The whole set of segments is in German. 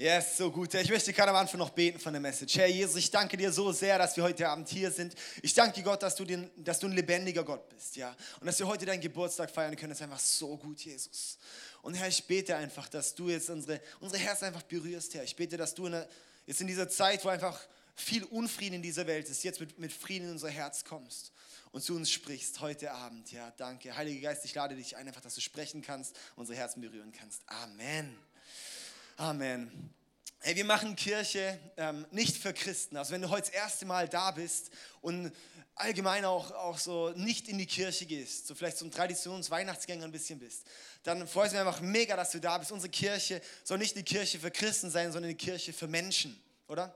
Yes, so gut. Ich möchte gerade am Anfang noch beten von der Message. Herr Jesus, ich danke dir so sehr, dass wir heute Abend hier sind. Ich danke Gott, dass du, den, dass du ein lebendiger Gott bist, ja. Und dass wir heute deinen Geburtstag feiern können. Das ist einfach so gut, Jesus. Und Herr, ich bete einfach, dass du jetzt unsere, unsere Herzen einfach berührst, Herr. Ich bete, dass du in der, jetzt in dieser Zeit, wo einfach viel Unfrieden in dieser Welt ist, jetzt mit, mit Frieden in unser Herz kommst und zu uns sprichst heute Abend. Ja, danke. Heiliger Geist, ich lade dich ein, einfach, dass du sprechen kannst, unsere Herzen berühren kannst. Amen. Amen. Hey, wir machen Kirche ähm, nicht für Christen. Also wenn du heute das erste Mal da bist und allgemein auch, auch so nicht in die Kirche gehst, so vielleicht ein Traditions-Weihnachtsgänger ein bisschen bist, dann freue ich mich einfach mega, dass du da bist. Unsere Kirche soll nicht eine Kirche für Christen sein, sondern eine Kirche für Menschen, oder?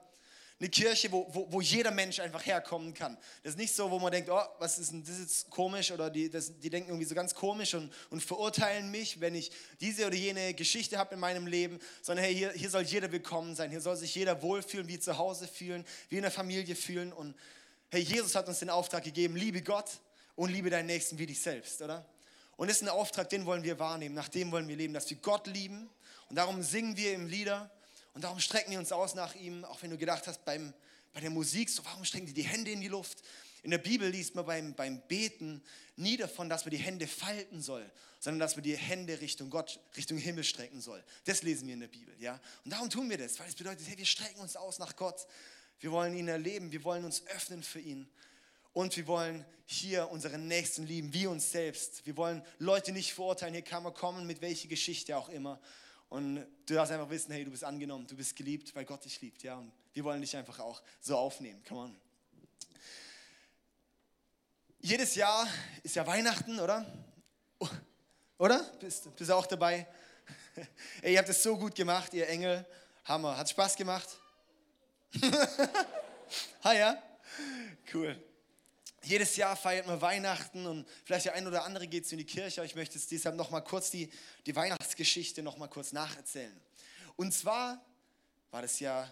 Eine Kirche, wo, wo, wo jeder Mensch einfach herkommen kann. Das ist nicht so, wo man denkt, oh, was ist denn das jetzt komisch oder die, das, die denken irgendwie so ganz komisch und, und verurteilen mich, wenn ich diese oder jene Geschichte habe in meinem Leben, sondern hey, hier, hier soll jeder willkommen sein, hier soll sich jeder wohlfühlen, wie zu Hause fühlen, wie in der Familie fühlen und hey, Jesus hat uns den Auftrag gegeben, liebe Gott und liebe deinen Nächsten wie dich selbst, oder? Und das ist ein Auftrag, den wollen wir wahrnehmen, nach dem wollen wir leben, dass wir Gott lieben und darum singen wir im Lieder, und darum strecken wir uns aus nach ihm, auch wenn du gedacht hast, beim, bei der Musik, so warum strecken die die Hände in die Luft? In der Bibel liest man beim, beim Beten nie davon, dass man die Hände falten soll, sondern dass man die Hände Richtung Gott, Richtung Himmel strecken soll. Das lesen wir in der Bibel, ja. Und darum tun wir das, weil es bedeutet, hey, wir strecken uns aus nach Gott. Wir wollen ihn erleben, wir wollen uns öffnen für ihn. Und wir wollen hier unseren Nächsten lieben, wie uns selbst. Wir wollen Leute nicht verurteilen. Hier kann man kommen, mit welcher Geschichte auch immer. Und du darfst einfach wissen, hey, du bist angenommen, du bist geliebt, weil Gott dich liebt. Ja? Und wir wollen dich einfach auch so aufnehmen. Come on. Jedes Jahr ist ja Weihnachten, oder? Oder? Bist, bist du auch dabei? Ey, ihr habt es so gut gemacht, ihr Engel. Hammer. Hat Spaß gemacht? ha ja? Cool. Jedes Jahr feiert man Weihnachten und vielleicht der ein oder andere geht in die Kirche. Ich möchte jetzt deshalb noch mal kurz die, die Weihnachtsgeschichte noch mal kurz nacherzählen. Und zwar war das ja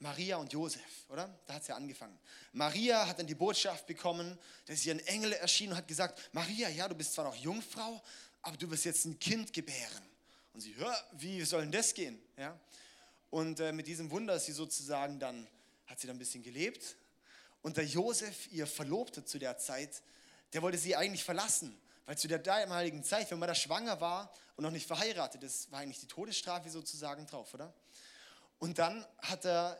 Maria und Josef, oder? Da hat es ja angefangen. Maria hat dann die Botschaft bekommen, dass ihr ein Engel erschien und hat gesagt, Maria, ja, du bist zwar noch Jungfrau, aber du wirst jetzt ein Kind gebären. Und sie, hör, wie soll denn das gehen? Ja? Und äh, mit diesem Wunder ist sie sozusagen dann, hat sie dann ein bisschen gelebt, und der Josef, ihr Verlobter zu der Zeit, der wollte sie eigentlich verlassen, weil zu der damaligen Zeit, wenn man da schwanger war und noch nicht verheiratet ist, war eigentlich die Todesstrafe sozusagen drauf, oder? Und dann hat der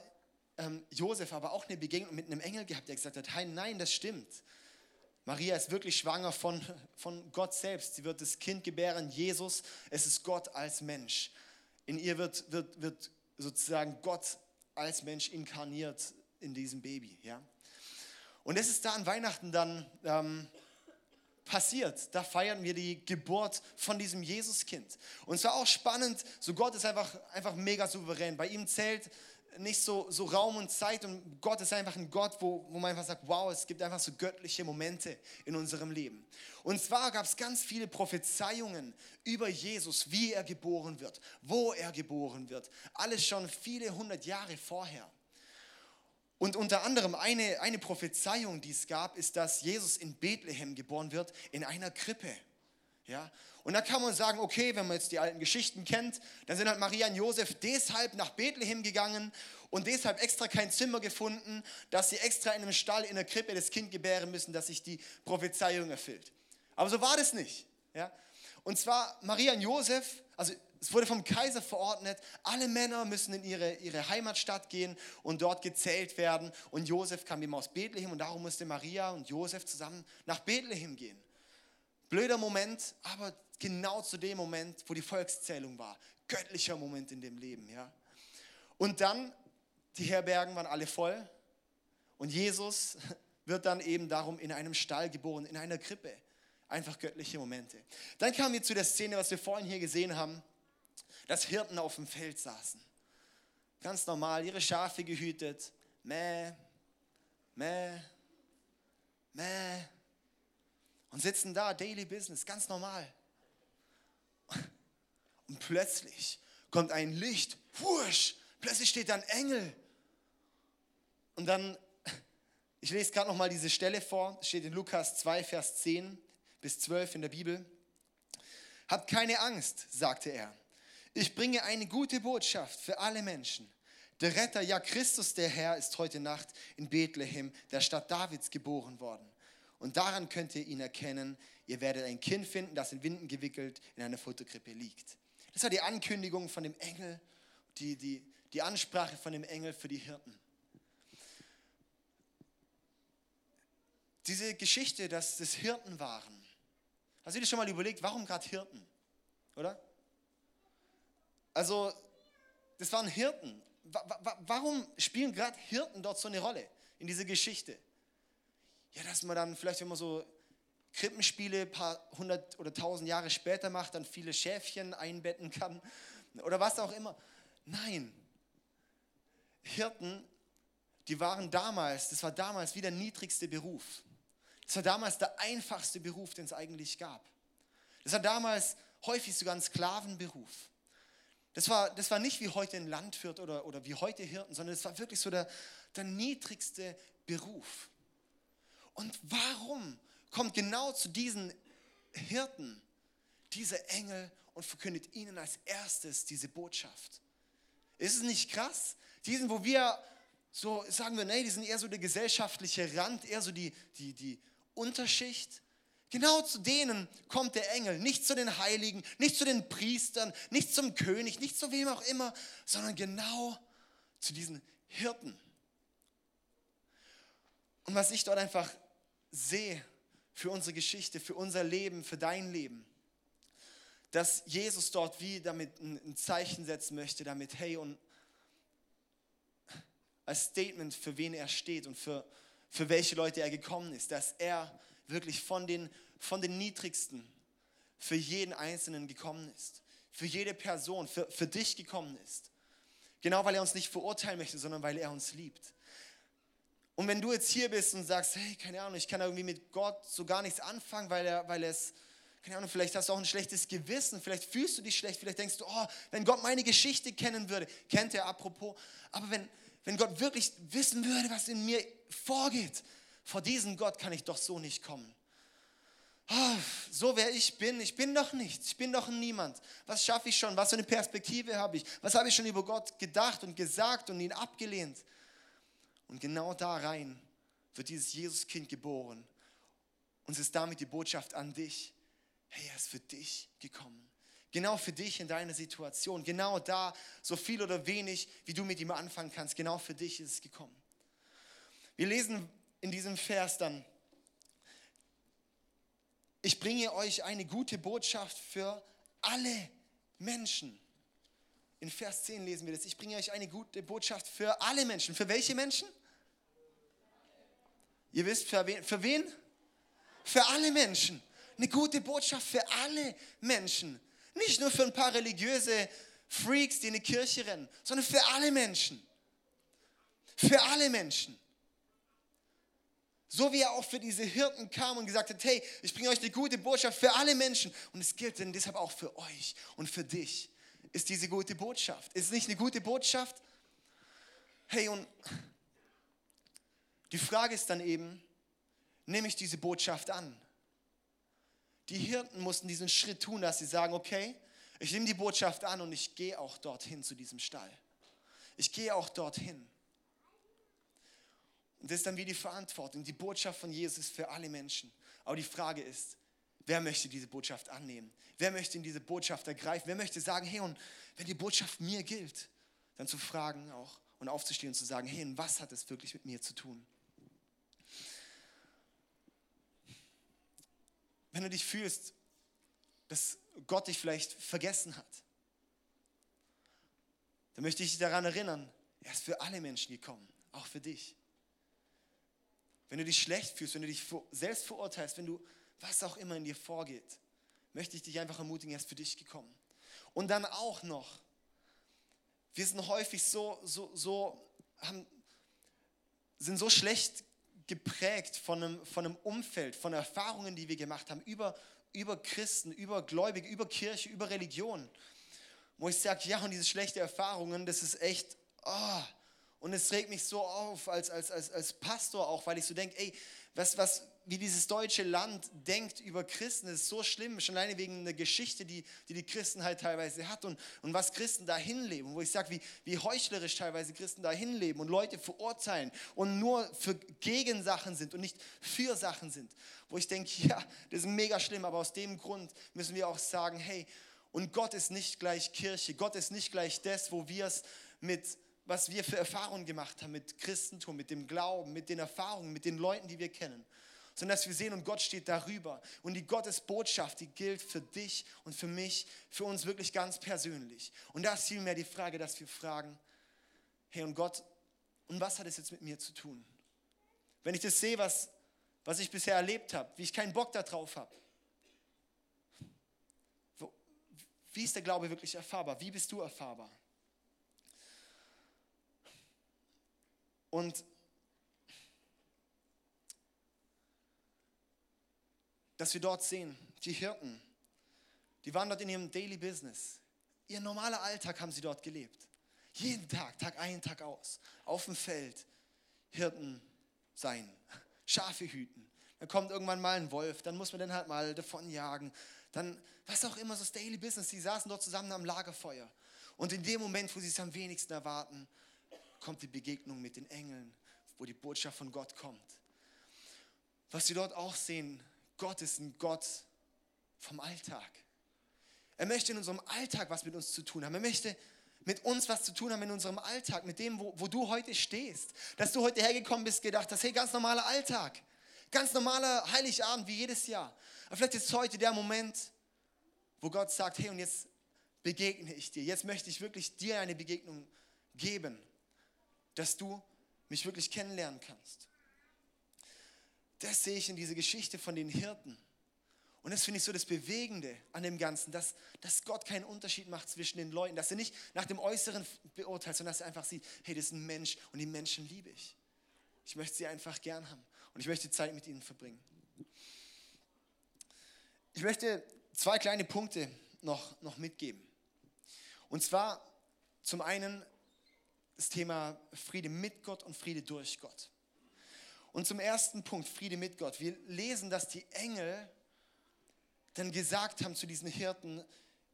ähm, Josef aber auch eine Begegnung mit einem Engel gehabt, der gesagt hat, hey, nein, das stimmt. Maria ist wirklich schwanger von, von Gott selbst. Sie wird das Kind gebären, Jesus. Es ist Gott als Mensch. In ihr wird, wird, wird sozusagen Gott als Mensch inkarniert in diesem Baby. Ja? Und es ist da an Weihnachten dann ähm, passiert. Da feiern wir die Geburt von diesem Jesuskind. Und es war auch spannend, so Gott ist einfach, einfach mega souverän. Bei ihm zählt nicht so, so Raum und Zeit und Gott ist einfach ein Gott, wo, wo man einfach sagt, wow, es gibt einfach so göttliche Momente in unserem Leben. Und zwar gab es ganz viele Prophezeiungen über Jesus, wie er geboren wird, wo er geboren wird. Alles schon viele hundert Jahre vorher. Und unter anderem eine, eine Prophezeiung, die es gab, ist, dass Jesus in Bethlehem geboren wird, in einer Krippe. Ja? Und da kann man sagen, okay, wenn man jetzt die alten Geschichten kennt, dann sind halt Maria und Josef deshalb nach Bethlehem gegangen und deshalb extra kein Zimmer gefunden, dass sie extra in einem Stall in der Krippe das Kind gebären müssen, dass sich die Prophezeiung erfüllt. Aber so war das nicht. Ja? Und zwar Maria und Josef, also es wurde vom Kaiser verordnet, alle Männer müssen in ihre, ihre Heimatstadt gehen und dort gezählt werden. Und Josef kam eben aus Bethlehem und darum musste Maria und Josef zusammen nach Bethlehem gehen. Blöder Moment, aber genau zu dem Moment, wo die Volkszählung war. Göttlicher Moment in dem Leben, ja. Und dann, die Herbergen waren alle voll und Jesus wird dann eben darum in einem Stall geboren, in einer Krippe. Einfach göttliche Momente. Dann kamen wir zu der Szene, was wir vorhin hier gesehen haben dass Hirten auf dem Feld saßen. Ganz normal, ihre Schafe gehütet. Mäh, mäh, mäh. Und sitzen da, Daily Business, ganz normal. Und plötzlich kommt ein Licht, wusch, plötzlich steht da ein Engel. Und dann, ich lese gerade nochmal diese Stelle vor, steht in Lukas 2, Vers 10 bis 12 in der Bibel. Habt keine Angst, sagte er Ich bringe eine gute Botschaft für alle Menschen. Der Retter, ja Christus der Herr, ist heute Nacht in Bethlehem, der Stadt Davids, geboren worden. Und daran könnt ihr ihn erkennen. Ihr werdet ein Kind finden, das in Winden gewickelt in einer Futterkrippe liegt. Das war die Ankündigung von dem Engel, die, die, die Ansprache von dem Engel für die Hirten. Diese Geschichte, dass das Hirten waren. Hast du dir schon mal überlegt, warum gerade Hirten? Oder? Also, das waren Hirten. Warum spielen gerade Hirten dort so eine Rolle in dieser Geschichte? Ja, dass man dann vielleicht, wenn man so Krippenspiele ein paar hundert oder tausend Jahre später macht, dann viele Schäfchen einbetten kann oder was auch immer. Nein, Hirten, die waren damals, das war damals wie der niedrigste Beruf. Das war damals der einfachste Beruf, den es eigentlich gab. Das war damals häufig sogar ein Sklavenberuf. Das war, das war nicht wie heute ein Landwirt oder, oder wie heute Hirten, sondern es war wirklich so der, der niedrigste Beruf. Und warum kommt genau zu diesen Hirten dieser Engel und verkündet ihnen als erstes diese Botschaft? Ist es nicht krass? Diesen, wo wir so sagen wir, nee, die sind eher so der gesellschaftliche Rand, eher so die, die, die Unterschicht. Genau zu denen kommt der Engel, nicht zu den Heiligen, nicht zu den Priestern, nicht zum König, nicht zu wem auch immer, sondern genau zu diesen Hirten. Und was ich dort einfach sehe für unsere Geschichte, für unser Leben, für dein Leben, dass Jesus dort wie damit ein Zeichen setzen möchte, damit, hey, und als Statement, für wen er steht und für, für welche Leute er gekommen ist, dass er wirklich von den, von den Niedrigsten für jeden Einzelnen gekommen ist, für jede Person, für, für dich gekommen ist. Genau weil er uns nicht verurteilen möchte, sondern weil er uns liebt. Und wenn du jetzt hier bist und sagst, hey, keine Ahnung, ich kann irgendwie mit Gott so gar nichts anfangen, weil er, weil es, keine Ahnung, vielleicht hast du auch ein schlechtes Gewissen, vielleicht fühlst du dich schlecht, vielleicht denkst du, oh, wenn Gott meine Geschichte kennen würde, kennt er apropos, aber wenn, wenn Gott wirklich wissen würde, was in mir vorgeht, vor diesen Gott kann ich doch so nicht kommen. Oh, so wer ich bin, ich bin doch nichts, ich bin doch Niemand. Was schaffe ich schon? Was für eine Perspektive habe ich? Was habe ich schon über Gott gedacht und gesagt und ihn abgelehnt? Und genau da rein wird dieses Jesuskind geboren. Und es ist damit die Botschaft an dich. Hey, er ist für dich gekommen. Genau für dich in deiner Situation. Genau da, so viel oder wenig, wie du mit ihm anfangen kannst. Genau für dich ist es gekommen. Wir lesen in diesem Vers dann, ich bringe euch eine gute Botschaft für alle Menschen. In Vers 10 lesen wir das. Ich bringe euch eine gute Botschaft für alle Menschen. Für welche Menschen? Ihr wisst, für wen? Für, wen? für alle Menschen. Eine gute Botschaft für alle Menschen. Nicht nur für ein paar religiöse Freaks, die in die Kirche rennen, sondern für alle Menschen. Für alle Menschen. So wie er auch für diese Hirten kam und gesagt hat, hey, ich bringe euch eine gute Botschaft für alle Menschen. Und es gilt denn deshalb auch für euch und für dich. Ist diese gute Botschaft. Ist es nicht eine gute Botschaft? Hey, und die Frage ist dann eben, nehme ich diese Botschaft an? Die Hirten mussten diesen Schritt tun, dass sie sagen, okay, ich nehme die Botschaft an und ich gehe auch dorthin zu diesem Stall. Ich gehe auch dorthin. Und das ist dann wie die Verantwortung. Die Botschaft von Jesus für alle Menschen. Aber die Frage ist, wer möchte diese Botschaft annehmen? Wer möchte in diese Botschaft ergreifen? Wer möchte sagen, hey, und wenn die Botschaft mir gilt, dann zu fragen auch und aufzustehen und zu sagen, hey, und was hat es wirklich mit mir zu tun? Wenn du dich fühlst, dass Gott dich vielleicht vergessen hat, dann möchte ich dich daran erinnern, er ist für alle Menschen gekommen, auch für dich wenn du dich schlecht fühlst, wenn du dich selbst verurteilst, wenn du was auch immer in dir vorgeht, möchte ich dich einfach ermutigen, er ist für dich gekommen. Und dann auch noch, wir sind häufig so, so, so, haben, sind so schlecht geprägt von einem, von einem Umfeld, von Erfahrungen, die wir gemacht haben, über, über Christen, über Gläubige, über Kirche, über Religion. Wo ich sage, ja, und diese schlechten Erfahrungen, das ist echt, oh, Und es regt mich so auf als, als, als, als Pastor auch, weil ich so denke, ey, was, was, wie dieses deutsche Land denkt über Christen, ist so schlimm, schon alleine wegen der Geschichte, die die, die Christen halt teilweise hat und, und was Christen da hinleben, wo ich sage, wie, wie heuchlerisch teilweise Christen da hinleben und Leute verurteilen und nur für Gegensachen sind und nicht für Sachen sind, wo ich denke, ja, das ist mega schlimm, aber aus dem Grund müssen wir auch sagen, hey, und Gott ist nicht gleich Kirche, Gott ist nicht gleich das, wo wir es mit was wir für Erfahrungen gemacht haben mit Christentum, mit dem Glauben, mit den Erfahrungen, mit den Leuten, die wir kennen. Sondern dass wir sehen und Gott steht darüber. Und die Gottesbotschaft, die gilt für dich und für mich, für uns wirklich ganz persönlich. Und da ist vielmehr die Frage, dass wir fragen, hey und Gott, und was hat es jetzt mit mir zu tun? Wenn ich das sehe, was, was ich bisher erlebt habe, wie ich keinen Bock darauf habe. Wie ist der Glaube wirklich erfahrbar? Wie bist du erfahrbar? Und dass wir dort sehen, die Hirten, die waren dort in ihrem Daily Business. Ihr normaler Alltag haben sie dort gelebt. Jeden Tag, Tag ein, Tag aus, auf dem Feld, Hirten sein, Schafe hüten. Dann kommt irgendwann mal ein Wolf, dann muss man den halt mal davon jagen. Dann, was auch immer, so das Daily Business, die saßen dort zusammen am Lagerfeuer. Und in dem Moment, wo sie es am wenigsten erwarten, kommt die Begegnung mit den Engeln, wo die Botschaft von Gott kommt. Was wir dort auch sehen, Gott ist ein Gott vom Alltag. Er möchte in unserem Alltag was mit uns zu tun haben. Er möchte mit uns was zu tun haben in unserem Alltag, mit dem, wo, wo du heute stehst. Dass du heute hergekommen bist, gedacht hast, hey, ganz normaler Alltag. Ganz normaler Heiligabend wie jedes Jahr. Aber vielleicht ist heute der Moment, wo Gott sagt, hey, und jetzt begegne ich dir. Jetzt möchte ich wirklich dir eine Begegnung geben dass du mich wirklich kennenlernen kannst. Das sehe ich in dieser Geschichte von den Hirten. Und das finde ich so das Bewegende an dem Ganzen, dass, dass Gott keinen Unterschied macht zwischen den Leuten, dass er nicht nach dem Äußeren beurteilt, sondern dass er einfach sieht, hey, das ist ein Mensch und die Menschen liebe ich. Ich möchte sie einfach gern haben und ich möchte Zeit mit ihnen verbringen. Ich möchte zwei kleine Punkte noch, noch mitgeben. Und zwar zum einen das Thema Friede mit Gott und Friede durch Gott. Und zum ersten Punkt, Friede mit Gott. Wir lesen, dass die Engel dann gesagt haben zu diesen Hirten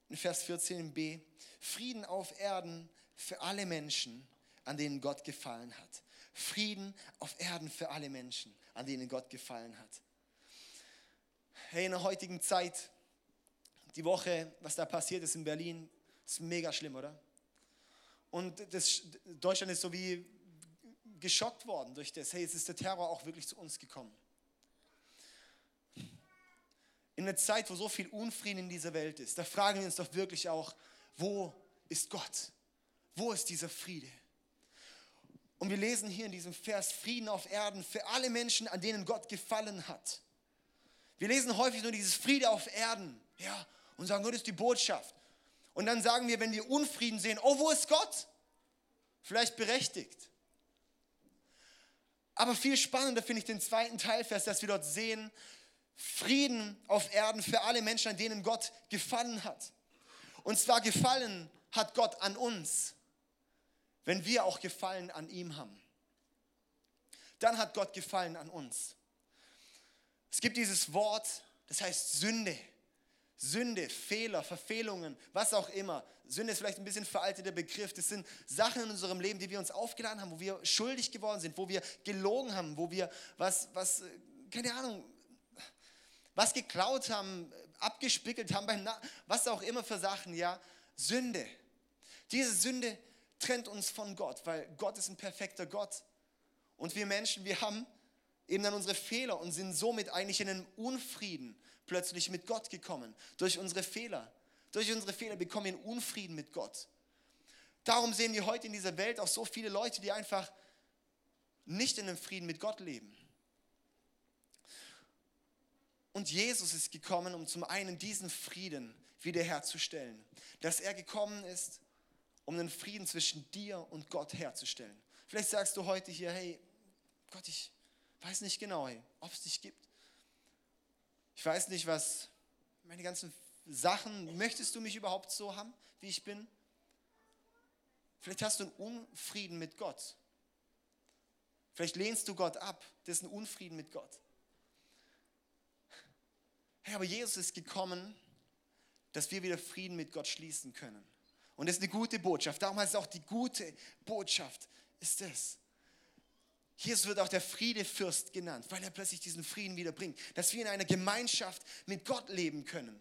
in Vers 14b, Frieden auf Erden für alle Menschen, an denen Gott gefallen hat. Frieden auf Erden für alle Menschen, an denen Gott gefallen hat. Hey, in der heutigen Zeit, die Woche, was da passiert ist in Berlin, ist mega schlimm, oder? Und das, Deutschland ist so wie geschockt worden durch das. Hey, jetzt ist der Terror auch wirklich zu uns gekommen. In einer Zeit, wo so viel Unfrieden in dieser Welt ist, da fragen wir uns doch wirklich auch, wo ist Gott? Wo ist dieser Friede? Und wir lesen hier in diesem Vers Frieden auf Erden für alle Menschen, an denen Gott gefallen hat. Wir lesen häufig nur dieses Friede auf Erden, ja, und sagen, das ist die Botschaft. Und dann sagen wir, wenn wir Unfrieden sehen, oh, wo ist Gott? Vielleicht berechtigt. Aber viel spannender finde ich den zweiten Teilvers, dass wir dort sehen, Frieden auf Erden für alle Menschen, an denen Gott gefallen hat. Und zwar gefallen hat Gott an uns, wenn wir auch Gefallen an ihm haben. Dann hat Gott Gefallen an uns. Es gibt dieses Wort, das heißt Sünde. Sünde, Fehler, Verfehlungen, was auch immer. Sünde ist vielleicht ein bisschen veralteter Begriff. Das sind Sachen in unserem Leben, die wir uns aufgeladen haben, wo wir schuldig geworden sind, wo wir gelogen haben, wo wir was, was, keine Ahnung, was geklaut haben, abgespickelt haben, beim Na was auch immer für Sachen, ja. Sünde. Diese Sünde trennt uns von Gott, weil Gott ist ein perfekter Gott. Und wir Menschen, wir haben eben dann unsere Fehler und sind somit eigentlich in einem Unfrieden plötzlich mit Gott gekommen. Durch unsere Fehler. Durch unsere Fehler bekommen wir einen Unfrieden mit Gott. Darum sehen wir heute in dieser Welt auch so viele Leute, die einfach nicht in einem Frieden mit Gott leben. Und Jesus ist gekommen, um zum einen diesen Frieden wiederherzustellen. Dass er gekommen ist, um einen Frieden zwischen dir und Gott herzustellen. Vielleicht sagst du heute hier, hey, Gott, ich weiß nicht genau, ob es dich gibt. Ich weiß nicht, was meine ganzen Sachen, möchtest du mich überhaupt so haben, wie ich bin? Vielleicht hast du einen Unfrieden mit Gott. Vielleicht lehnst du Gott ab. Das ist ein Unfrieden mit Gott. Hey, aber Jesus ist gekommen, dass wir wieder Frieden mit Gott schließen können. Und das ist eine gute Botschaft. Darum heißt es auch die gute Botschaft ist es. Jesus wird auch der Friedefürst genannt, weil er plötzlich diesen Frieden wieder bringt, dass wir in einer Gemeinschaft mit Gott leben können.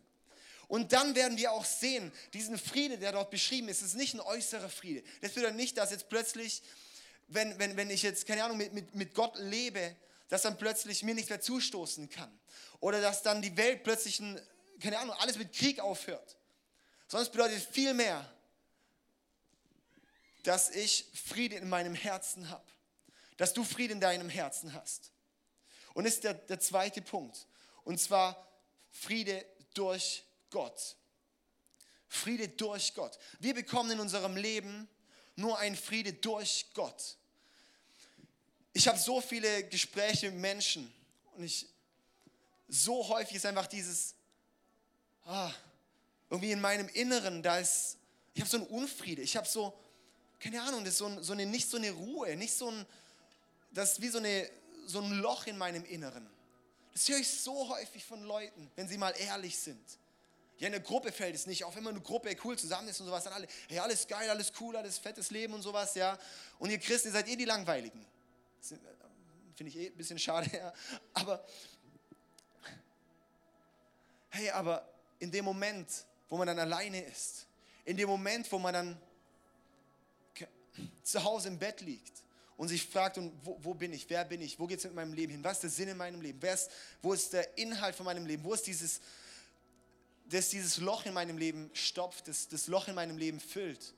Und dann werden wir auch sehen, diesen Friede, der dort beschrieben ist, ist nicht ein äußerer Friede. Das bedeutet nicht, dass jetzt plötzlich, wenn, wenn, wenn ich jetzt, keine Ahnung, mit, mit, mit Gott lebe, dass dann plötzlich mir nichts mehr zustoßen kann. Oder dass dann die Welt plötzlich, ein, keine Ahnung, alles mit Krieg aufhört. Es bedeutet vielmehr, dass ich Friede in meinem Herzen habe. Dass du Friede in deinem Herzen hast. Und ist der, der zweite Punkt. Und zwar Friede durch Gott. Friede durch Gott. Wir bekommen in unserem Leben nur einen Friede durch Gott. Ich habe so viele Gespräche mit Menschen und ich so häufig ist einfach dieses ah, irgendwie in meinem Inneren, da ist ich habe so einen Unfriede, ich habe so keine Ahnung, das ist so, so eine, nicht so eine Ruhe, nicht so ein, das ist wie so, eine, so ein Loch in meinem Inneren. Das höre ich so häufig von Leuten, wenn sie mal ehrlich sind. Ja, in der Gruppe fällt es nicht auf, wenn man eine Gruppe cool zusammen ist und sowas, dann alle, hey, alles geil, alles cool, alles fettes Leben und sowas, ja. Und ihr Christen, ihr seid eh die Langweiligen. Äh, finde ich eh ein bisschen schade, ja. Aber, hey, aber in dem Moment, wo man dann alleine ist, in dem Moment, wo man dann zu Hause im Bett liegt und sich fragt, und wo, wo bin ich, wer bin ich, wo geht es mit meinem Leben hin, was ist der Sinn in meinem Leben, Wer ist, wo ist der Inhalt von meinem Leben, wo ist dieses, das dieses Loch in meinem Leben stopft, das, das Loch in meinem Leben füllt.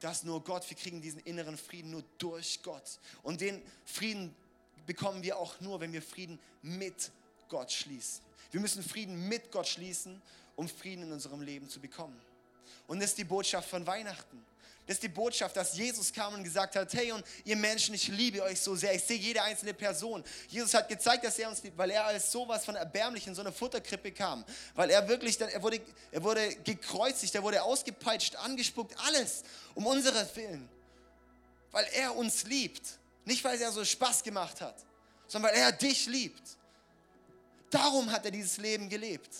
Das nur Gott, wir kriegen diesen inneren Frieden nur durch Gott. Und den Frieden bekommen wir auch nur, wenn wir Frieden mit Gott schließen. Wir müssen Frieden mit Gott schließen, um Frieden in unserem Leben zu bekommen. Und das ist die Botschaft von Weihnachten. Das ist die Botschaft, dass Jesus kam und gesagt hat, hey und ihr Menschen, ich liebe euch so sehr. Ich sehe jede einzelne Person. Jesus hat gezeigt, dass er uns liebt, weil er als sowas von erbärmlich in so eine Futterkrippe kam. Weil er wirklich, dann, er wurde, er wurde gekreuzigt, er wurde ausgepeitscht, angespuckt, alles um unsere Willen. Weil er uns liebt. Nicht, weil er so Spaß gemacht hat, sondern weil er dich liebt. Darum hat er dieses Leben gelebt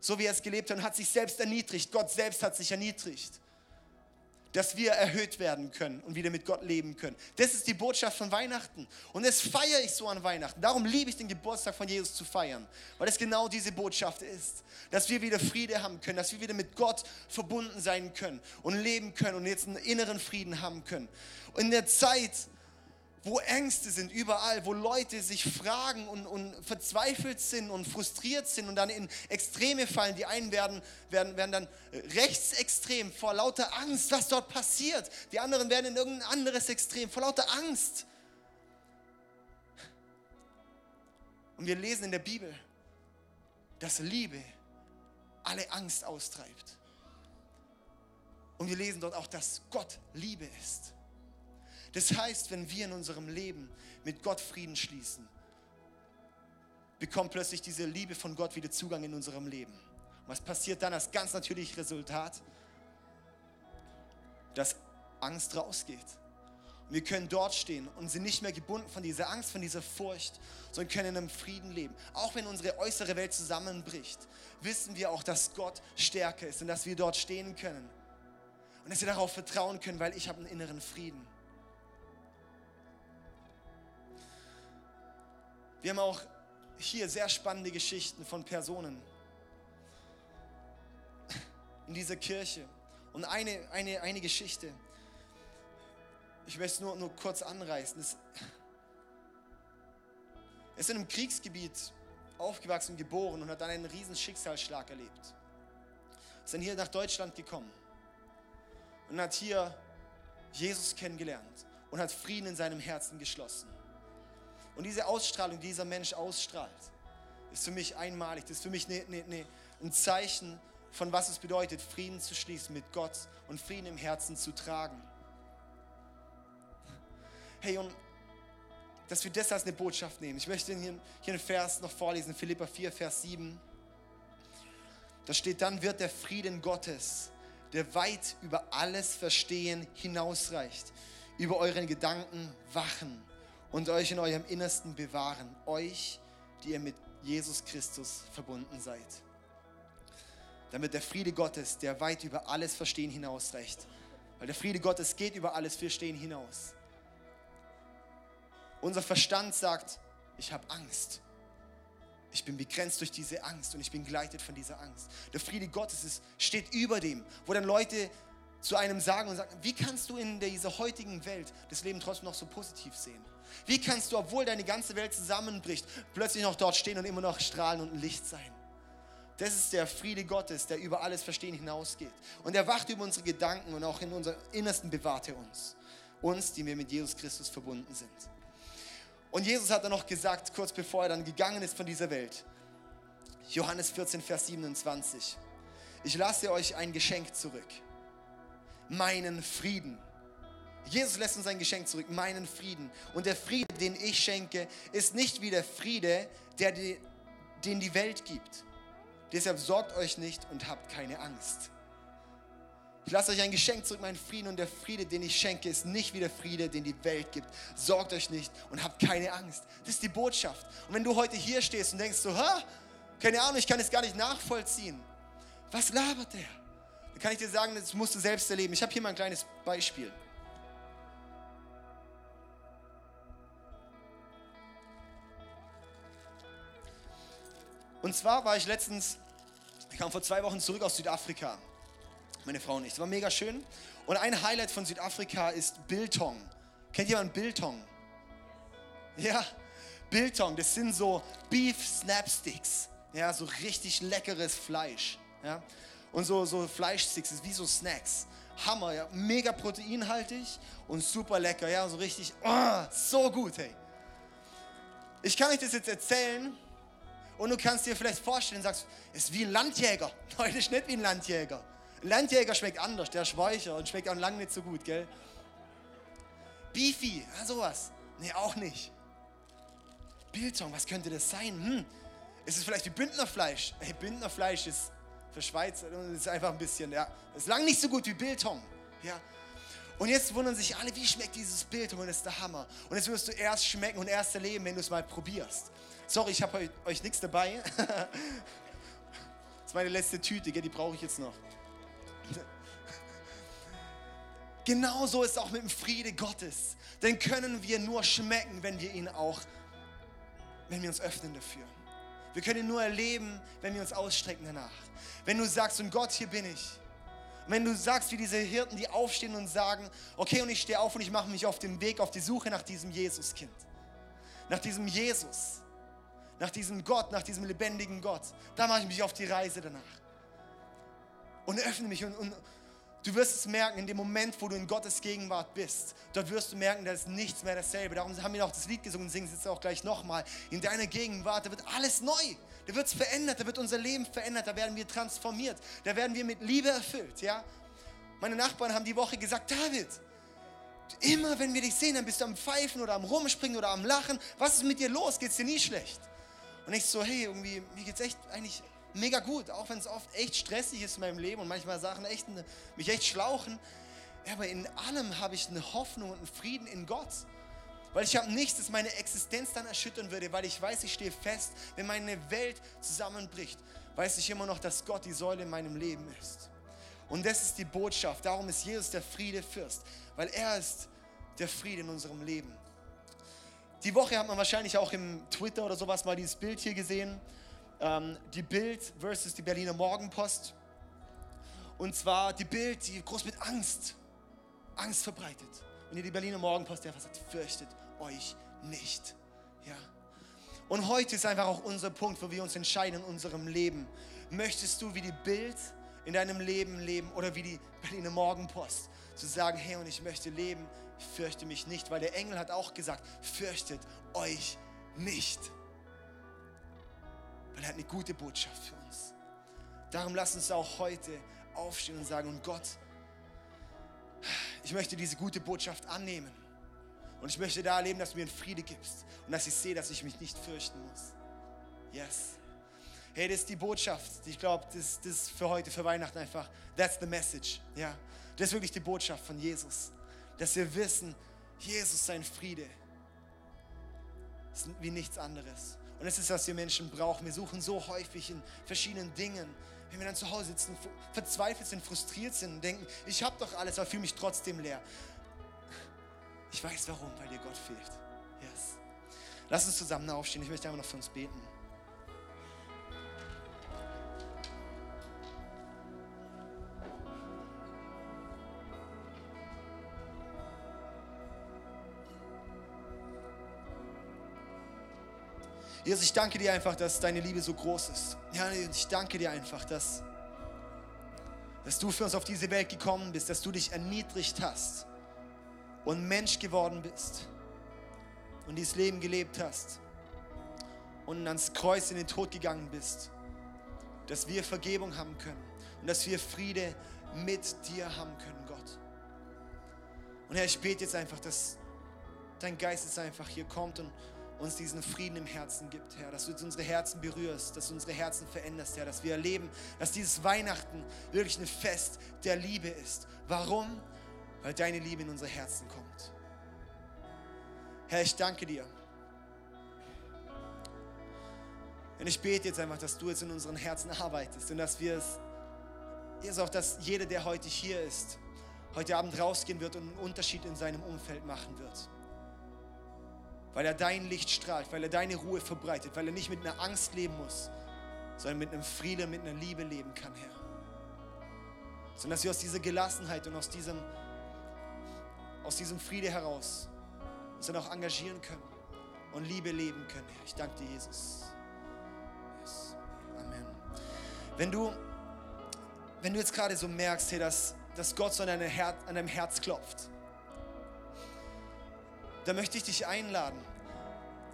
so wie er es gelebt hat und hat sich selbst erniedrigt. Gott selbst hat sich erniedrigt. Dass wir erhöht werden können und wieder mit Gott leben können. Das ist die Botschaft von Weihnachten. Und das feiere ich so an Weihnachten. Darum liebe ich den Geburtstag von Jesus zu feiern. Weil es genau diese Botschaft ist. Dass wir wieder Friede haben können. Dass wir wieder mit Gott verbunden sein können und leben können und jetzt einen inneren Frieden haben können. Und in der Zeit, wo Ängste sind, überall, wo Leute sich fragen und, und, verzweifelt sind und frustriert sind und dann in Extreme fallen. Die einen werden, werden, werden dann rechtsextrem vor lauter Angst, was dort passiert. Die anderen werden in irgendein anderes Extrem vor lauter Angst. Und wir lesen in der Bibel, dass Liebe alle Angst austreibt. Und wir lesen dort auch, dass Gott Liebe ist. Das heißt, wenn wir in unserem Leben mit Gott Frieden schließen, bekommt plötzlich diese Liebe von Gott wieder Zugang in unserem Leben. Und was passiert dann als ganz natürliches Resultat? Dass Angst rausgeht. Und wir können dort stehen und sind nicht mehr gebunden von dieser Angst, von dieser Furcht, sondern können in einem Frieden leben. Auch wenn unsere äußere Welt zusammenbricht, wissen wir auch, dass Gott stärker ist und dass wir dort stehen können. Und dass wir darauf vertrauen können, weil ich habe einen inneren Frieden. Wir haben auch hier sehr spannende Geschichten von Personen in dieser Kirche. Und eine, eine, eine Geschichte, ich möchte es nur, nur kurz anreißen. Es ist in einem Kriegsgebiet aufgewachsen, geboren und hat dann einen riesen Schicksalsschlag erlebt. Ist dann hier nach Deutschland gekommen und hat hier Jesus kennengelernt und hat Frieden in seinem Herzen geschlossen. Und diese Ausstrahlung, die dieser Mensch ausstrahlt, ist für mich einmalig. Das ist für mich eine, eine, eine, ein Zeichen von was es bedeutet, Frieden zu schließen mit Gott und Frieden im Herzen zu tragen. Hey, und dass wir das als eine Botschaft nehmen. Ich möchte hier, hier einen Vers noch vorlesen, Philippa 4, Vers 7. Da steht, dann wird der Frieden Gottes, der weit über alles Verstehen hinausreicht, über euren Gedanken wachen und euch in eurem Innersten bewahren. Euch, die ihr mit Jesus Christus verbunden seid. Damit der Friede Gottes, der weit über alles Verstehen hinausreicht, weil der Friede Gottes geht über alles Verstehen hinaus. Unser Verstand sagt, ich habe Angst. Ich bin begrenzt durch diese Angst und ich bin geleitet von dieser Angst. Der Friede Gottes ist, steht über dem, wo dann Leute zu einem sagen und sagen, wie kannst du in dieser heutigen Welt das Leben trotzdem noch so positiv sehen? Wie kannst du, obwohl deine ganze Welt zusammenbricht, plötzlich noch dort stehen und immer noch strahlen und Licht sein? Das ist der Friede Gottes, der über alles Verstehen hinausgeht. Und er wacht über unsere Gedanken und auch in unserem Innersten bewahrt er uns. Uns, die wir mit Jesus Christus verbunden sind. Und Jesus hat dann noch gesagt, kurz bevor er dann gegangen ist von dieser Welt, Johannes 14, Vers 27, ich lasse euch ein Geschenk zurück, meinen Frieden. Jesus lässt uns ein Geschenk zurück, meinen Frieden. Und der Friede, den ich schenke, ist nicht wie der Friede, der die, den die Welt gibt. Deshalb sorgt euch nicht und habt keine Angst. Ich lasse euch ein Geschenk zurück, meinen Frieden. Und der Friede, den ich schenke, ist nicht wie der Friede, den die Welt gibt. Sorgt euch nicht und habt keine Angst. Das ist die Botschaft. Und wenn du heute hier stehst und denkst so, ha, keine Ahnung, ich kann es gar nicht nachvollziehen. Was labert der? Dann kann ich dir sagen, das musst du selbst erleben. Ich habe hier mal ein kleines Beispiel. Und zwar war ich letztens, ich kam vor zwei Wochen zurück aus Südafrika meine Frau nicht. Es war mega schön. Und ein Highlight von Südafrika ist Biltong. Kennt jemand Biltong? Ja, Biltong, das sind so Beef Snapsticks. Ja, so richtig leckeres Fleisch. Ja, und so, so Fleischsticks, ist wie so Snacks. Hammer, ja, mega proteinhaltig und super lecker, ja, so richtig, oh, so gut, hey. Ich kann euch das jetzt erzählen und du kannst dir vielleicht vorstellen, sagst, es ist wie ein Landjäger. Nein, ist nicht wie ein Landjäger. Landjäger schmeckt anders, der ist weicher und schmeckt auch lang nicht so gut, gell? Beefy, ja, sowas. Nee, auch nicht. Biltong, was könnte das sein? Hm, ist es vielleicht wie Bündnerfleisch? Hey, Bündnerfleisch ist für Schweiz, ist einfach ein bisschen, ja, ist lang nicht so gut wie Biltong, ja. Und jetzt wundern sich alle, wie schmeckt dieses Biltong und das ist der Hammer. Und jetzt wirst du erst schmecken und erst erleben, wenn du es mal probierst. Sorry, ich habe euch, euch nichts dabei. das ist meine letzte Tüte, die brauche ich jetzt noch. Genau so ist auch mit dem Friede Gottes. Den können wir nur schmecken, wenn wir ihn auch, wenn wir uns öffnen dafür. Wir können ihn nur erleben, wenn wir uns ausstrecken danach. Wenn du sagst, und Gott, hier bin ich. wenn du sagst, wie diese Hirten, die aufstehen und sagen, okay, und ich stehe auf und ich mache mich auf den Weg, auf die Suche nach diesem Jesuskind. Nach diesem Jesus. Nach diesem Gott, nach diesem lebendigen Gott. Da mache ich mich auf die Reise danach. Und öffne mich und, und, Du wirst es merken, in dem Moment, wo du in Gottes Gegenwart bist, dort wirst du merken, da ist nichts mehr dasselbe. Darum haben wir auch das Lied gesungen singen es jetzt auch gleich nochmal. In deiner Gegenwart, da wird alles neu. Da wird es verändert, da wird unser Leben verändert, da werden wir transformiert, da werden wir mit Liebe erfüllt. Ja? Meine Nachbarn haben die Woche gesagt, David, immer wenn wir dich sehen, dann bist du am Pfeifen oder am Rumspringen oder am Lachen. Was ist mit dir los? Geht es dir nie schlecht? Und ich so, hey, irgendwie, mir geht es echt eigentlich mega gut, auch wenn es oft echt stressig ist in meinem Leben und manchmal Sachen echt, mich echt schlauchen. Aber in allem habe ich eine Hoffnung und einen Frieden in Gott. Weil ich habe nichts, das meine Existenz dann erschüttern würde, weil ich weiß, ich stehe fest, wenn meine Welt zusammenbricht, weiß ich immer noch, dass Gott die Säule in meinem Leben ist. Und das ist die Botschaft. Darum ist Jesus der Friedefürst, weil er ist der Friede in unserem Leben. Die Woche hat man wahrscheinlich auch im Twitter oder sowas mal dieses Bild hier gesehen ähm, die Bild versus die Berliner Morgenpost. Und zwar die Bild, die groß mit Angst, Angst verbreitet. Und hier die Berliner Morgenpost, der einfach sagt, fürchtet euch nicht. Ja. Und heute ist einfach auch unser Punkt, wo wir uns entscheiden in unserem Leben. Möchtest du wie die Bild in deinem Leben leben oder wie die Berliner Morgenpost? Zu sagen, hey, und ich möchte leben, fürchte mich nicht, weil der Engel hat auch gesagt, fürchtet euch nicht weil er hat eine gute Botschaft für uns. Darum lass uns auch heute aufstehen und sagen, und Gott, ich möchte diese gute Botschaft annehmen. Und ich möchte da erleben, dass du mir einen Friede gibst und dass ich sehe, dass ich mich nicht fürchten muss. Yes. Hey, das ist die Botschaft. Ich glaube, das, das ist für heute, für Weihnachten einfach, that's the message. Ja, das ist wirklich die Botschaft von Jesus. Dass wir wissen, Jesus, sein Friede ist wie nichts anderes. Und das ist, was wir Menschen brauchen. Wir suchen so häufig in verschiedenen Dingen, wenn wir dann zu Hause sitzen, verzweifelt sind, frustriert sind und denken, ich habe doch alles, aber fühle mich trotzdem leer. Ich weiß warum, weil dir Gott fehlt. Yes. Lass uns zusammen aufstehen. Ich möchte einfach noch für uns beten. Jesus, ich danke dir einfach, dass deine Liebe so groß ist. Ja, ich danke dir einfach, dass, dass du für uns auf diese Welt gekommen bist, dass du dich erniedrigt hast und Mensch geworden bist und dieses Leben gelebt hast und ans Kreuz in den Tod gegangen bist, dass wir Vergebung haben können und dass wir Friede mit dir haben können, Gott. Und Herr, ich bete jetzt einfach, dass dein Geist jetzt einfach hier kommt und uns diesen Frieden im Herzen gibt, Herr, dass du unsere Herzen berührst, dass du unsere Herzen veränderst, Herr, dass wir erleben, dass dieses Weihnachten wirklich ein Fest der Liebe ist. Warum? Weil deine Liebe in unsere Herzen kommt. Herr, ich danke dir. Und ich bete jetzt einfach, dass du jetzt in unseren Herzen arbeitest und dass wir es, ist auch, dass jeder, der heute hier ist, heute Abend rausgehen wird und einen Unterschied in seinem Umfeld machen wird weil er dein Licht strahlt, weil er deine Ruhe verbreitet, weil er nicht mit einer Angst leben muss, sondern mit einem Frieden, mit einer Liebe leben kann, Herr. Sondern dass wir aus dieser Gelassenheit und aus diesem, aus diesem Friede heraus uns dann auch engagieren können und Liebe leben können, Herr. Ich danke dir, Jesus. Yes. Amen. Wenn du, wenn du jetzt gerade so merkst, hey, dass, dass Gott so an, Her an deinem Herz klopft, da möchte ich dich einladen,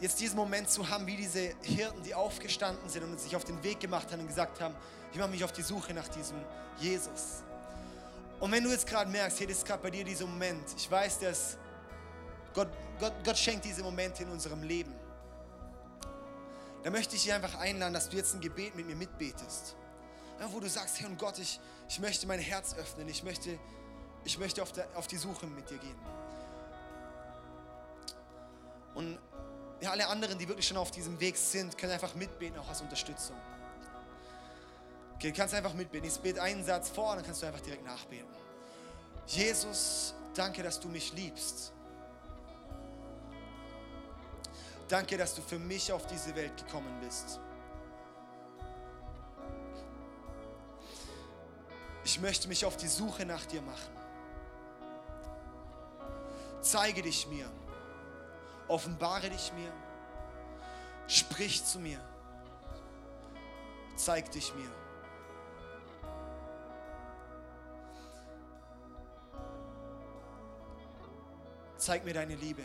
jetzt diesen Moment zu haben, wie diese Hirten, die aufgestanden sind und sich auf den Weg gemacht haben und gesagt haben, ich mache mich auf die Suche nach diesem Jesus. Und wenn du jetzt gerade merkst, hey, das ist gerade bei dir dieser Moment, ich weiß, dass Gott, Gott, Gott schenkt diese Momente in unserem Leben. Da möchte ich dich einfach einladen, dass du jetzt ein Gebet mit mir mitbetest. Ja, wo du sagst, hey und Gott, ich, ich möchte mein Herz öffnen, ich möchte, ich möchte auf, der, auf die Suche mit dir gehen. Und alle anderen, die wirklich schon auf diesem Weg sind, können einfach mitbeten, auch als Unterstützung. Okay, du kannst einfach mitbeten. Ich bete einen Satz vor, dann kannst du einfach direkt nachbeten. Jesus, danke, dass du mich liebst. Danke, dass du für mich auf diese Welt gekommen bist. Ich möchte mich auf die Suche nach dir machen. Zeige dich mir. Offenbare dich mir. Sprich zu mir. Zeig dich mir. Zeig mir deine Liebe.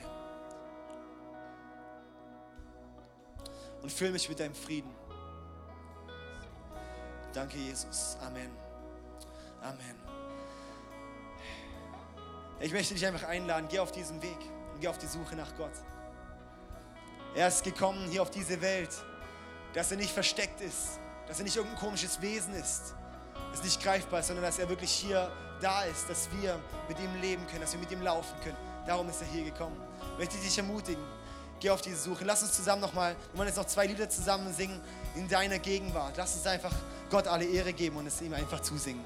Und füll mich mit deinem Frieden. Danke, Jesus. Amen. Amen. Ich möchte dich einfach einladen, geh auf diesen Weg und geh auf die Suche nach Gott. Er ist gekommen hier auf diese Welt, dass er nicht versteckt ist, dass er nicht irgendein komisches Wesen ist, ist nicht greifbar, sondern dass er wirklich hier da ist, dass wir mit ihm leben können, dass wir mit ihm laufen können. Darum ist er hier gekommen. Ich möchte dich ermutigen, geh auf diese Suche. Lass uns zusammen nochmal, wir wollen jetzt noch zwei Lieder zusammen singen in deiner Gegenwart. Lass uns einfach Gott alle Ehre geben und es ihm einfach zusingen.